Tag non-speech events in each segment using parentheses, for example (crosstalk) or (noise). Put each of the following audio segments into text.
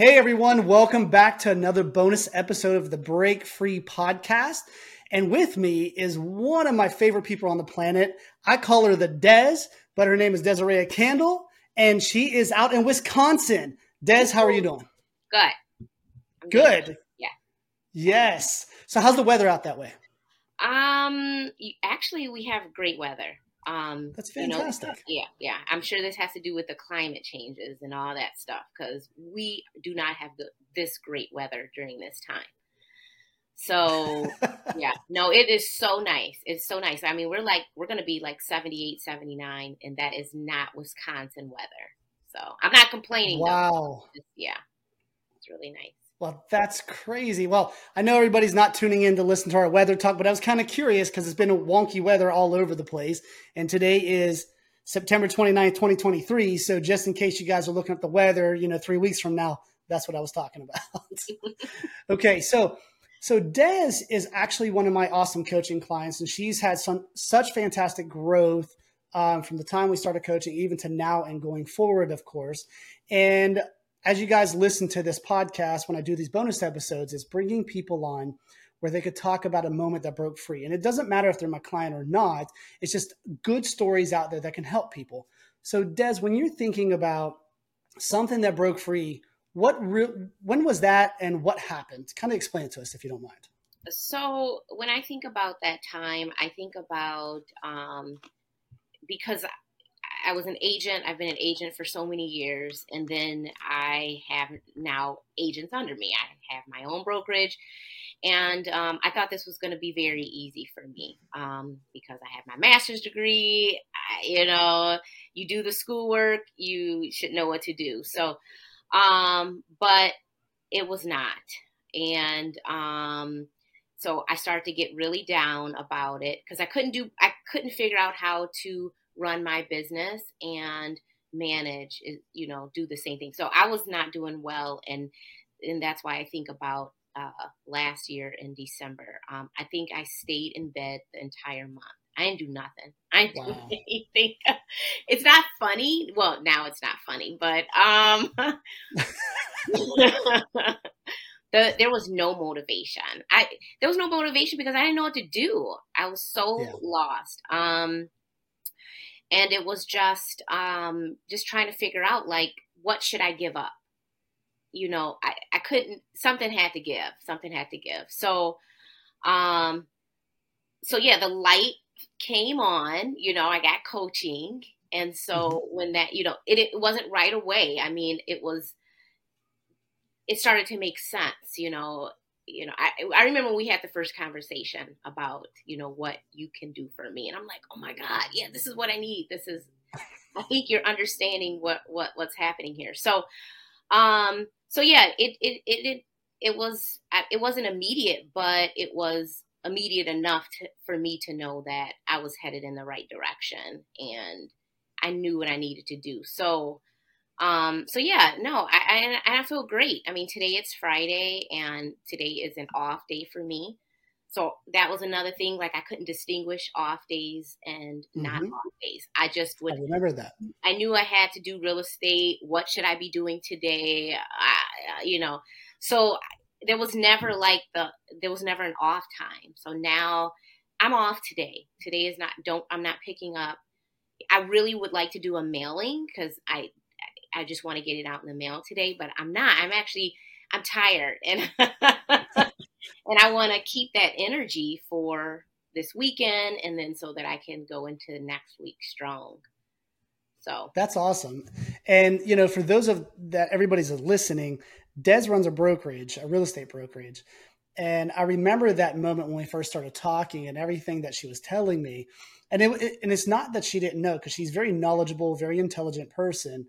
Hey everyone, welcome back to another bonus episode of the Break Free podcast. And with me is one of my favorite people on the planet. I call her the Dez, but her name is Dezarrea Kindle, and she is out in Wisconsin. Dez, how are you doing? Good. I'm good. good. Yeah. Yes. So how's the weather out that way? Um, actually, we have great weather. Um, That's fantastic. You know, yeah, yeah. I'm sure this has to do with the climate changes and all that stuff because we do not have the, this great weather during this time. So, (laughs) yeah, no, it is so nice. It's so nice. I mean, we're like, we're going to be like 78, 79, and that is not Wisconsin weather. So I'm not complaining. Wow. Just, yeah, it's really nice. Well, that's crazy. Well, I know everybody's not tuning in to listen to our weather talk, but I was kind of curious because it's been wonky weather all over the place. And today is September 29th, 2023. So just in case you guys are looking at the weather, you know, three weeks from now, that's what I was talking about. (laughs) okay. So, so Dez is actually one of my awesome coaching clients, and she's had some such fantastic growth um, from the time we started coaching even to now and going forward, of course. And as you guys listen to this podcast, when I do these bonus episodes, is bringing people on where they could talk about a moment that broke free. And it doesn't matter if they're my client or not, it's just good stories out there that can help people. So, Dez, when you're thinking about something that broke free, what re- when was that and what happened? Kind of explain it to us if you don't mind. So, when I think about that time, I think about um, because I was an agent. I've been an agent for so many years, and then I have now agents under me. I have my own brokerage, and um, I thought this was going to be very easy for me um, because I have my master's degree. I, you know, you do the schoolwork, you should know what to do. So, um, but it was not, and um, so I started to get really down about it because I couldn't do. I couldn't figure out how to run my business and manage you know do the same thing. So i was not doing well and and that's why i think about uh, last year in december. Um, i think i stayed in bed the entire month. I didn't do nothing. (laughs) I didn't wow. do anything. It's not funny. Well now it's not funny but um (laughs) the, there was no motivation. I there was no motivation because i didn't know what to do. I was so yeah. lost. Um and it was just um, just trying to figure out like what should I give up. You know, I, I couldn't. Something had to give. Something had to give. So, um, so yeah, the light came on. You know, I got coaching, and so mm-hmm. when that, you know, it, it wasn't right away. I mean, it was. It started to make sense. You know, you know, I, I remember we had the first conversation about, you know, what you can do for me. And I'm like, oh my God, yeah, this is what I need. This is, (laughs) I think you're understanding what, what, what's happening here. So, um, so yeah, it, it, it, it, it was, it wasn't immediate, but it was immediate enough to, for me to know that I was headed in the right direction and I knew what I needed to do. So, um, so yeah, no, I, I, I feel great. I mean, today it's Friday and today is an off day for me. So that was another thing. Like I couldn't distinguish off days and mm-hmm. not off days. I just would I remember that. I knew I had to do real estate. What should I be doing today? I, you know, so there was never like the there was never an off time. So now I'm off today. Today is not don't I'm not picking up. I really would like to do a mailing because I I just want to get it out in the mail today, but I'm not. I'm actually I'm tired (laughs) and and I want to keep that energy for this weekend and then so that I can go into next week strong. So that's awesome. And you know, for those of that everybody's listening, Dez runs a brokerage, a real estate brokerage. And I remember that moment when we first started talking and everything that she was telling me. And it, it and it's not that she didn't know because she's very knowledgeable, very intelligent person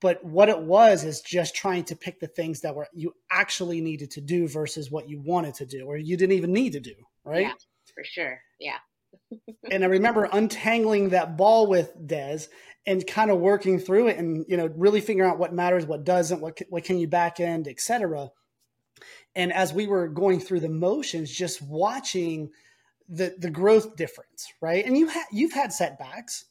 but what it was is just trying to pick the things that were you actually needed to do versus what you wanted to do or you didn't even need to do right? Yeah, for sure. Yeah. (laughs) And i remember untangling that ball with dez and kind of working through it and you know really figuring out what matters what doesn't what, what can you back end etc and as we were going through the motions just watching the the growth difference right? And you ha- you've had setbacks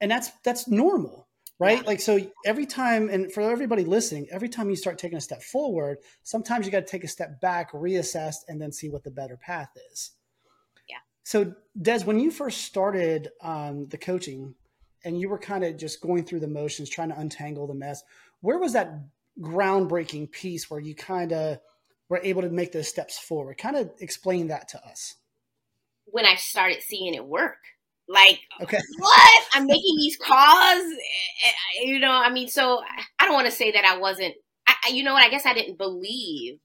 and that's that's normal right? Yeah. Like, so every time, and for everybody listening, every time you start taking a step forward, sometimes you got to take a step back, reassess, and then see what the better path is. Yeah. So, Dez, when you first started um, the coaching and you were kind of just going through the motions, trying to untangle the mess, where was that groundbreaking piece where you kind of were able to make those steps forward? Kind of explain that to us. When I started seeing it work like, okay. (laughs) what? I'm making these calls. Eh, eh, you know, I mean, so I don't want to say that I wasn't, I, you know what? I guess I didn't believe,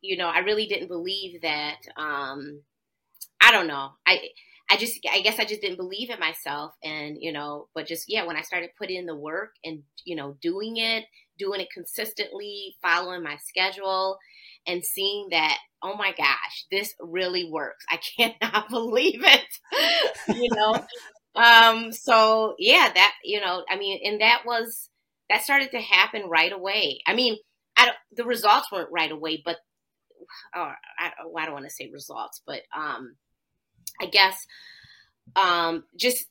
you know, I really didn't believe that, um, I don't know. I, I just, I guess I just didn't believe in myself. And, you know, but just, yeah, when I started putting in the work and, you know, doing it, doing it consistently, following my schedule and seeing that oh my gosh, this really works. I (laughs) cannot believe it. you know? (laughs) um, so yeah, that, you know, I mean, and that was, that started to happen right away. I mean, I don't, the results weren't right away, but, or I, I don't want to say results, but, um, I guess, um, just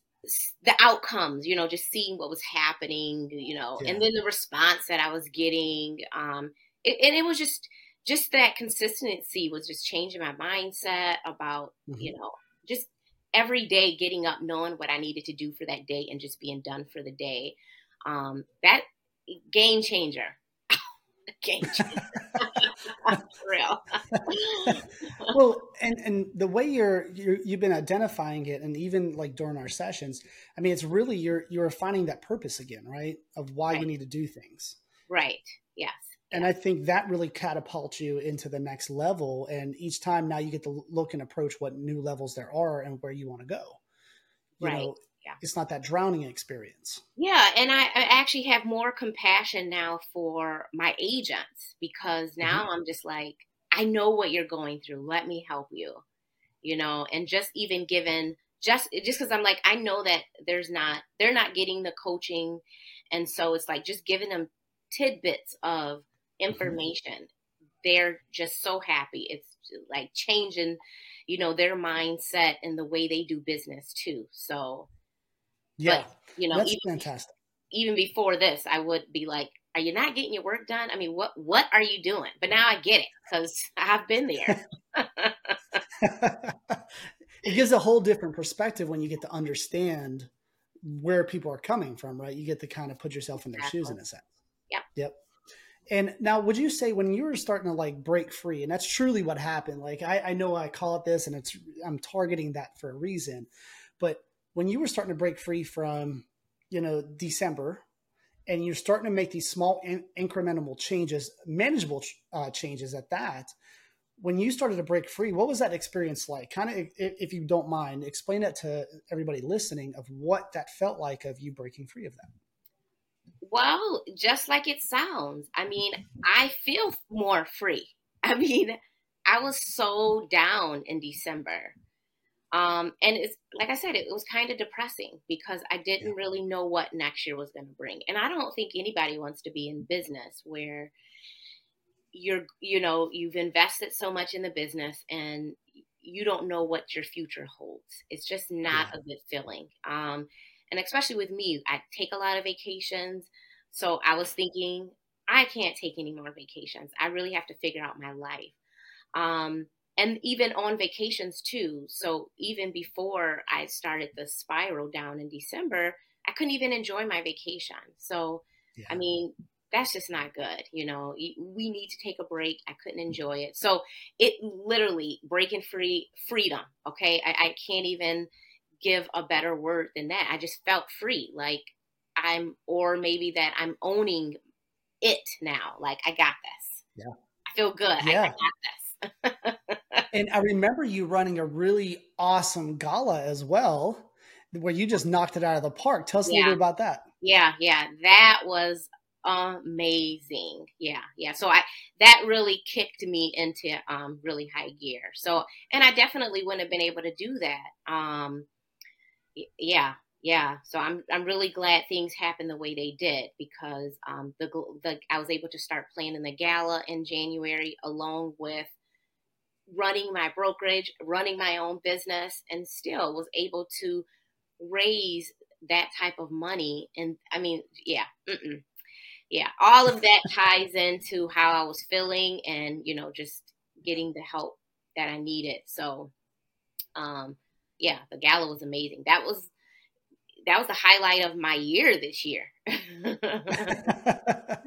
the outcomes, you know, just seeing what was happening, you know, yeah. and then the response that I was getting, um, it, and it was just, just that consistency was just changing my mindset about, mm-hmm. you know, just every day getting up, knowing what I needed to do for that day and just being done for the day. Um, that game changer. (laughs) game changer. (laughs) For real. (laughs) well, and and the way you're, you're you've been identifying it, and even like during our sessions, I mean, it's really you're you're finding that purpose again, right? Of why right. you need to do things. Right. And I think that really catapults you into the next level. And each time now you get to look and approach what new levels there are and where you want to go. You right. Know, yeah. It's not that drowning experience. Yeah. And I, I, actually have more compassion now for my agents because now mm-hmm. I'm just like, I know what you're going through. Let me help you. You know, and just even given just just because I'm like, I know that there's not they're not getting the coaching. And so it's like just giving them tidbits of. Mm-hmm. information. They're just so happy. It's like changing, you know, their mindset and the way they do business too. So, yeah, but, you know, that's even, fantastic. Even before this, I would be like, "Are you not getting your work done? I mean, what what are you doing?" But now I get it because (laughs) I've been there. (laughs) it gives a whole different perspective when you get to understand where people are coming from, right? You get to kind of put yourself in their exactly. shoes in a sense. Yep. Yep. And now, would you say when you were starting to like break free, and that's truly what happened? Like, I, I know I call it this, and it's I'm targeting that for a reason. But when you were starting to break free from, you know, December, and you're starting to make these small in- incremental changes, manageable uh, changes at that. When you started to break free, what was that experience like? Kind of, if, if you don't mind, explain that to everybody listening of what that felt like of you breaking free of that. Well, just like it sounds. I mean, I feel more free. (laughs) I mean, I was so down in December. Um, and it's like I said, it, it was kind of depressing because I didn't yeah. really know what next year was going to bring. And I don't think anybody wants to be in business where you're, you know, you've invested so much in the business and you don't know what your future holds. It's just not yeah. a good feeling. Um, and especially with me, I take a lot of vacations. So I was thinking, I can't take any more vacations. I really have to figure out my life. Um, and even on vacations too. So even before I started the spiral down in December, I couldn't even enjoy my vacation. So, yeah. I mean, that's just not good. You know, we need to take a break. I couldn't enjoy it. So it literally breaking free freedom. Okay. I, I can't even give a better word than that. I just felt free, like I'm, or maybe that I'm owning it now. Like I got this. Yeah. I feel good. Yeah. I, I got this. (laughs) and I remember you running a really awesome gala as well, where you just knocked it out of the park. Tell us yeah. a little bit about that. Yeah, yeah, that was amazing. Yeah, yeah. So I that really kicked me into um really high gear. So and I definitely wouldn't have been able to do that um yeah yeah so i'm i'm really glad things happened the way they did because um the the i was able to start planning the gala in january along with running my brokerage running my own business and still was able to raise that type of money. And I mean, yeah, mm-mm. yeah, all of that ties into how I was feeling and, you know, just getting the help that I needed. So, um, yeah, the gala was amazing. That was that was the highlight of my year this year. (laughs)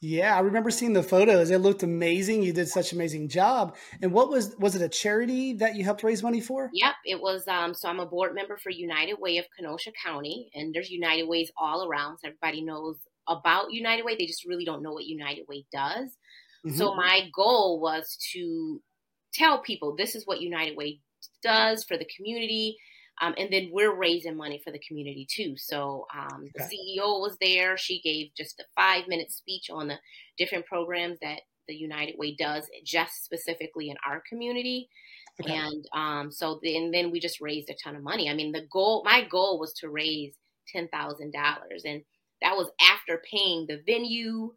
yeah, I remember seeing the photos. It looked amazing. You did such an amazing job. And what was was it a charity that you helped raise money for? Yep, it was um so I'm a board member for United Way of Kenosha County and there's United Ways all around. So everybody knows about United Way. They just really don't know what United Way does. Mm-hmm. So my goal was to tell people this is what United Way does for the community um, and then we're raising money for the community too. So um, the CEO was there. She gave just a five minute speech on the different programs that the United Way does, just specifically in our community. Okay. And um, so then, then we just raised a ton of money. I mean, the goal, my goal was to raise ten thousand dollars, and that was after paying the venue,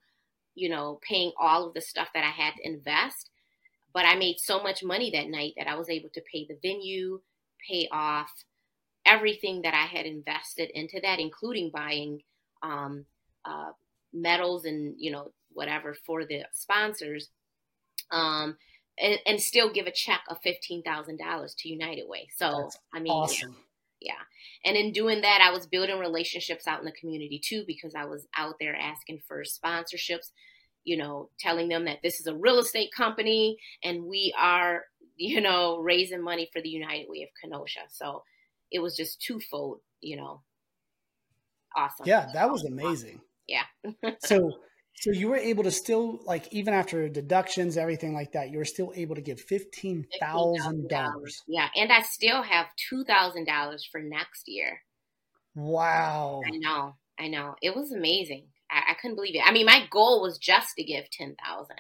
you know, paying all of the stuff that I had to invest. But I made so much money that night that I was able to pay the venue, pay off everything that I had invested into that, including buying um, uh, medals and you know whatever for the sponsors, um, and, and, still give a check of fifteen thousand dollars to United Way. So That's I mean, awesome. yeah. yeah, and in doing that, I was building relationships out in the community too because I was out there asking for sponsorships. You know, telling them that this is a real estate company and we are, you know, raising money for the United Way of Kenosha. So it was just twofold, you know, awesome. Yeah, that was amazing. Yeah. (laughs) so so you were able to still like even after deductions, everything like that, you were still able to give fifteen thousand dollars. Yeah, and I still have two thousand dollars for next year. Wow. I know, I know. It was amazing. I, I couldn't believe it. I mean, my goal was just to give ten thousand,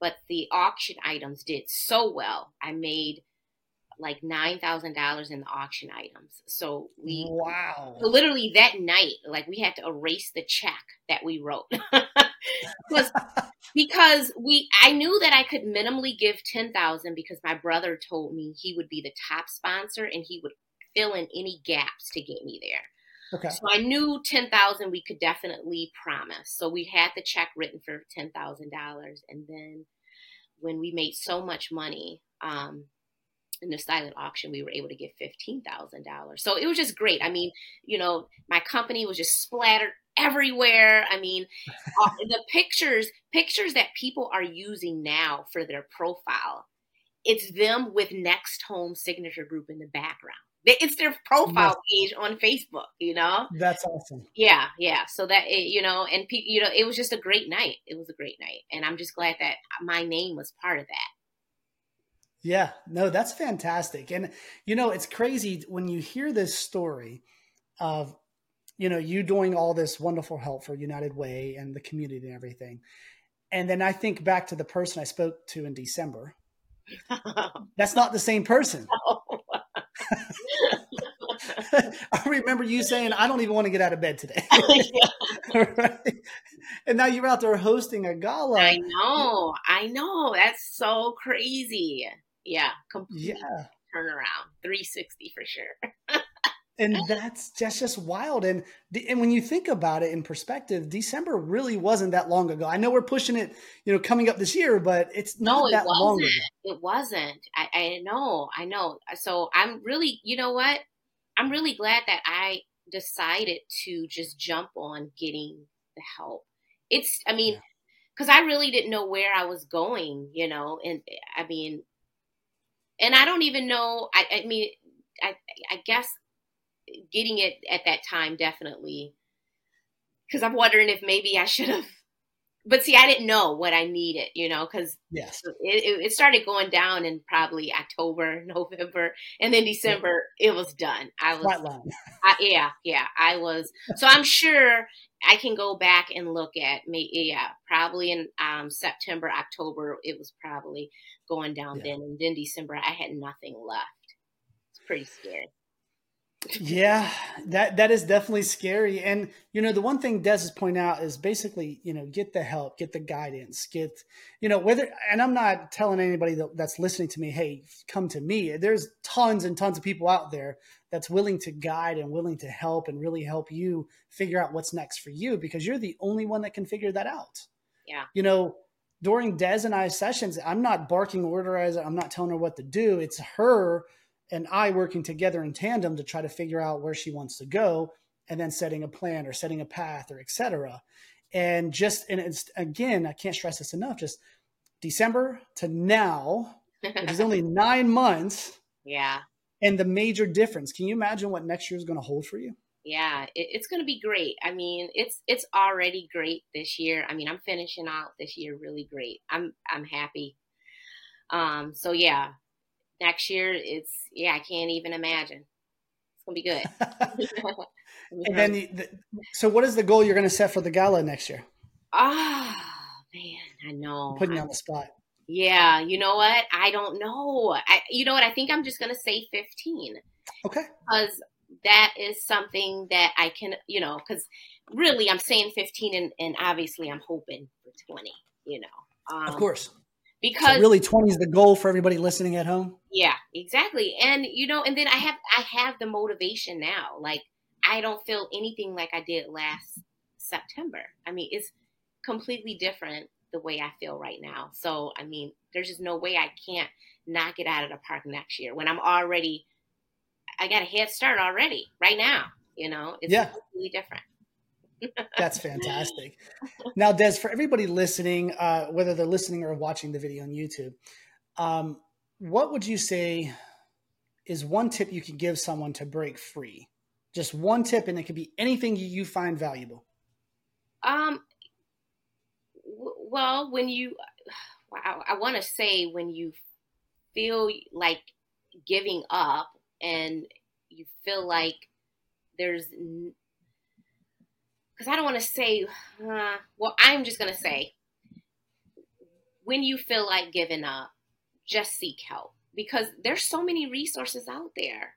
but the auction items did so well. I made like nine thousand dollars in the auction items. So we wow, so literally that night, like we had to erase the check that we wrote. (laughs) was (laughs) because we I knew that I could minimally give ten thousand because my brother told me he would be the top sponsor and he would fill in any gaps to get me there. Okay. So I knew ten thousand we could definitely promise. So we had the check written for ten thousand dollars, and then when we made so much money, um, in the silent auction, we were able to get $15,000. So it was just great. I mean, you know, my company was just splattered everywhere. I mean, (laughs) uh, the pictures, pictures that people are using now for their profile, it's them with Next Home Signature Group in the background. It's their profile page on Facebook, you know? That's awesome. Yeah, yeah. So that, it, you know, and, pe- you know, it was just a great night. It was a great night. And I'm just glad that my name was part of that. Yeah, no, that's fantastic. And, you know, it's crazy when you hear this story of, you know, you doing all this wonderful help for United Way and the community and everything. And then I think back to the person I spoke to in December. That's not the same person. (laughs) (laughs) I remember you saying, I don't even want to get out of bed today. (laughs) right? And now you're out there hosting a gala. I know. I know. That's so crazy yeah, complete yeah. turnaround, 360 for sure. And that's just just wild. And and when you think about it in perspective, December really wasn't that long ago. I know we're pushing it, you know, coming up this year, but it's no, it that wasn't. long ago. It wasn't. I, I know, I know. So I'm really, you know what? I'm really glad that I decided to just jump on getting the help. It's, I mean, because yeah. I really didn't know where I was going, you know, and I mean, and I don't even know. I, I mean, I, I guess getting it at that time definitely, because I'm wondering if maybe I should have. But see, I didn't know what I needed, you know, because yes, it, it, started going down in probably October, (laughs) November, and then December yeah. it was done. I was, I, yeah, yeah, I was. So I'm sure I can go back and look at me. Yeah, probably in um, September, October, it was probably going down yeah. then. And then December, I had nothing left. It's pretty scary. Yeah, that that is definitely scary. And you know, the one thing Dez is pointing out is basically, you know, get the help, get the guidance, get, you know, whether. And I'm not telling anybody that, that's listening to me, hey, come to me. There's tons and tons of people out there that's willing to guide and willing to help and really help you figure out what's next for you because you're the only one that can figure that out. Yeah. You know, during Dez and I sessions, I'm not barking orders. I'm not telling her what to do. It's her and I working together in tandem to try to figure out where she wants to go and then setting a plan or setting a path or etc. And just and it's again, I can't stress this enough, just December to now, which is only (laughs) nine months. Yeah. And the major difference. Can you imagine what next year is going to hold for you? Yeah, it, it's going to be great. I mean, it's it's already great this year. I mean, I'm finishing out this year really great. I'm I'm happy. Um, so yeah, next year it's yeah i can't even imagine. It's gonna be good. (laughs) And then the, the, so what is the goal you're going to set for the gala next year? Oh man i know. I'm putting you on the spot. Yeah you know what? I don't know. I, you know what? I think i'm just going to say 15 okay. Because that is something that i can you know because really i'm saying 15 and, and obviously i'm hoping for 20 you know. Um, of course because so really 20 is the goal for everybody listening at home? Yeah exactly. And you know and then i have i have the motivation now. Like i don't feel anything like i did last september. I mean it's completely different the way i feel right now. So i mean there's just no way i can't knock it out of the park next year when i'm already i got a head start already right now you know? It's yeah. completely different that's fantastic. Now, Dez, for everybody listening, uh, whether they're listening or watching the video on YouTube, um, what would you say is one tip you could give someone to break free? Just one tip, and it could be anything you find valuable. Um. W- well, when you, I, I want to say when you feel like giving up and you feel like there's because I don't want to say, uh, well, I'm just going to say, when you feel like giving up, just seek help because there's so many resources out there.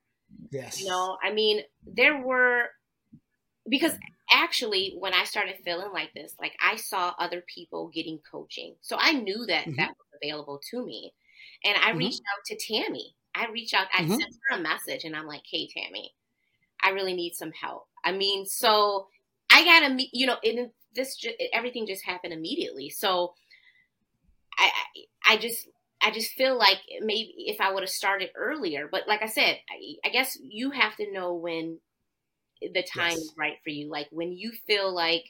Yes. You know, I mean, there were, because actually, when I started feeling like this, like I saw other people getting coaching. So I knew that mm-hmm. that was available to me. And I mm-hmm. reached out to Tammy. I reached out, I mm-hmm. sent her a message and I'm like, hey, Tammy, I really need some help. I mean, so I got to, meet, you know, it, this just, everything just happened immediately. So I, I, I just, I just feel like maybe if I would have started earlier, but like I said, I, I guess you have to know when the time yes. is right for you. Like when you feel like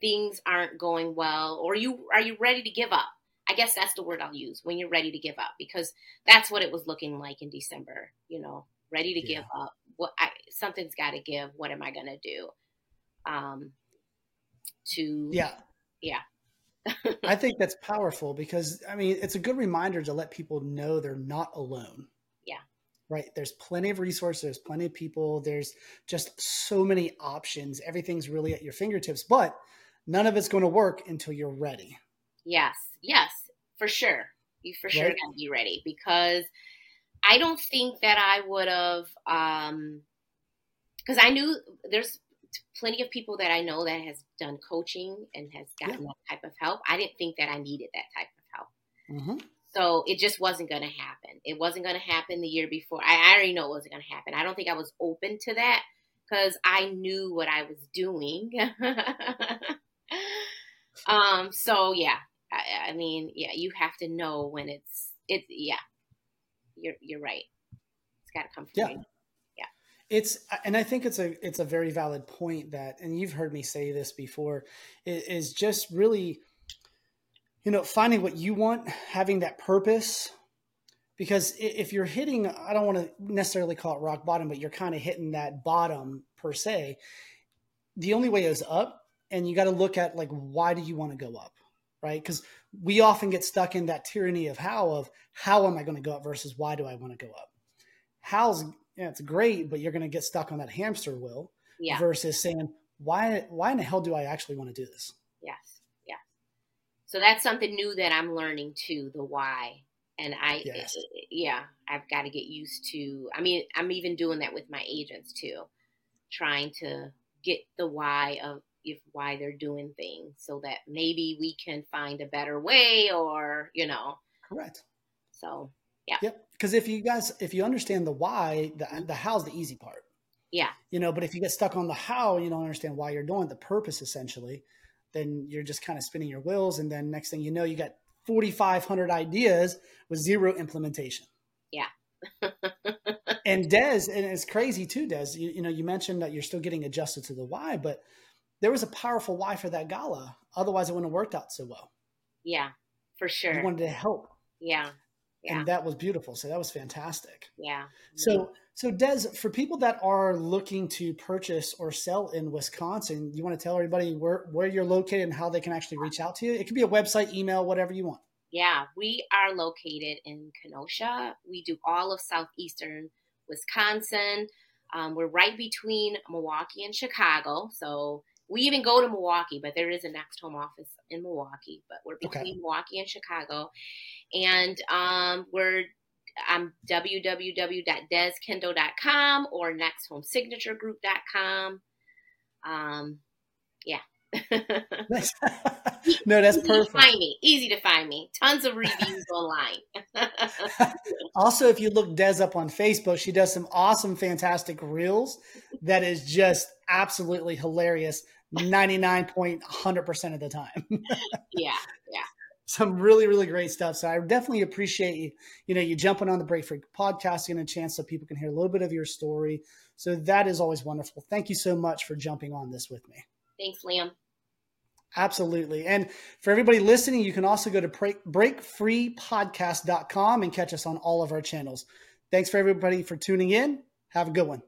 things aren't going well, or you are you ready to give up? I guess that's the word I'll use when you're ready to give up because that's what it was looking like in December. You know, ready to yeah. give up. What I, something's got to give. What am I going to do? Um, to yeah. yeah. I think (laughs) that's powerful because i mean it's a good reminder to let people know they're not alone. Yeah. Right? There's plenty of resources there's plenty of people there's just so many options. Everything's really at your fingertips but none of it's going to work until you're ready. Yes yes for sure. You for sure right? got to be ready because i don't think that i would have um because i knew there's plenty of people that I know that has done coaching and has gotten yeah. that type of help. I didn't think that I needed that type of help. Mm-hmm. So it just wasn't going to happen. It wasn't going to happen the year before. I, I already know it wasn't going to happen. I don't think I was open to that because I knew what I was doing. (laughs) um. So yeah, I, I mean, yeah, you have to know when it's it's yeah. You're you're right. It's got to come from yeah. you it's and i think it's a it's a very valid point that and you've heard me say this before is just really you know finding what you want having that purpose because if you're hitting i don't want to necessarily call it rock bottom but you're kind of hitting that bottom per se the only way is up and you got to look at like why do you want to go up right? Because we often get stuck in that tyranny of how of how am i going to go up versus why do i want to go up? How's yeah, it's great, but you're going to get stuck on that hamster wheel yeah. versus saying, why, why in the hell do I actually want to do this? Yes. Yes. So that's something new that I'm learning too, the why, And I, yes. Eh, eh, yeah, I've got to get used to. I mean, I'm even doing that with my agents too, trying to get the why of if why they're doing things, so that maybe we can find a better way, or you know, correct. So yeah, yep. Because if you guys, if you understand the why, the mm-hmm. the how's the easy part. Yeah. You know, but if you get stuck on the how, you don't understand why you're doing the purpose essentially, then you're just kind of spinning your wheels. And then next thing you know, you got 4,500 ideas with zero implementation. Yeah. (laughs) and Dez, and it's crazy too, Dez, you, you know, you mentioned that you're still getting adjusted to the why, but there was a powerful why for that gala. Otherwise it wouldn't have worked out so well. Yeah, for sure. You wanted to help. Yeah. Yeah. And that was beautiful. So that was fantastic. Yeah. So so Dez, for people that are looking to purchase or sell in Wisconsin, you want to tell everybody where where you're located and how they can actually reach out to you? It could be a website, email, whatever you want. Yeah, we are located in Kenosha. We do all of southeastern Wisconsin. Um, we're right between Milwaukee and Chicago. So we even go to Milwaukee, but there is a next home office in Milwaukee, but we're between okay. Milwaukee and Chicago. And um, we're I'm www.dezkindle.com or nexthomesignaturegroup.com. Um, yeah. nice. (laughs) (laughs) no, that's Easy perfect. To find me. Easy to find me. Tons of reviews (laughs) online. also, if you look Dez up on Facebook, she does some awesome, fantastic reels that is just absolutely hilarious 99.100% of the time. (laughs) yeah, yeah. Some really, really great stuff. So I definitely appreciate you, you know, you jumping on the Break Free podcast, getting a chance so people can hear a little bit of your story. So that is always wonderful. Thank you so much for jumping on this with me. Thanks, Liam. Absolutely. And for everybody listening, you can also go to breakfreepodcast.com and catch us on all of our channels. Thanks for everybody for tuning in. Have a good one.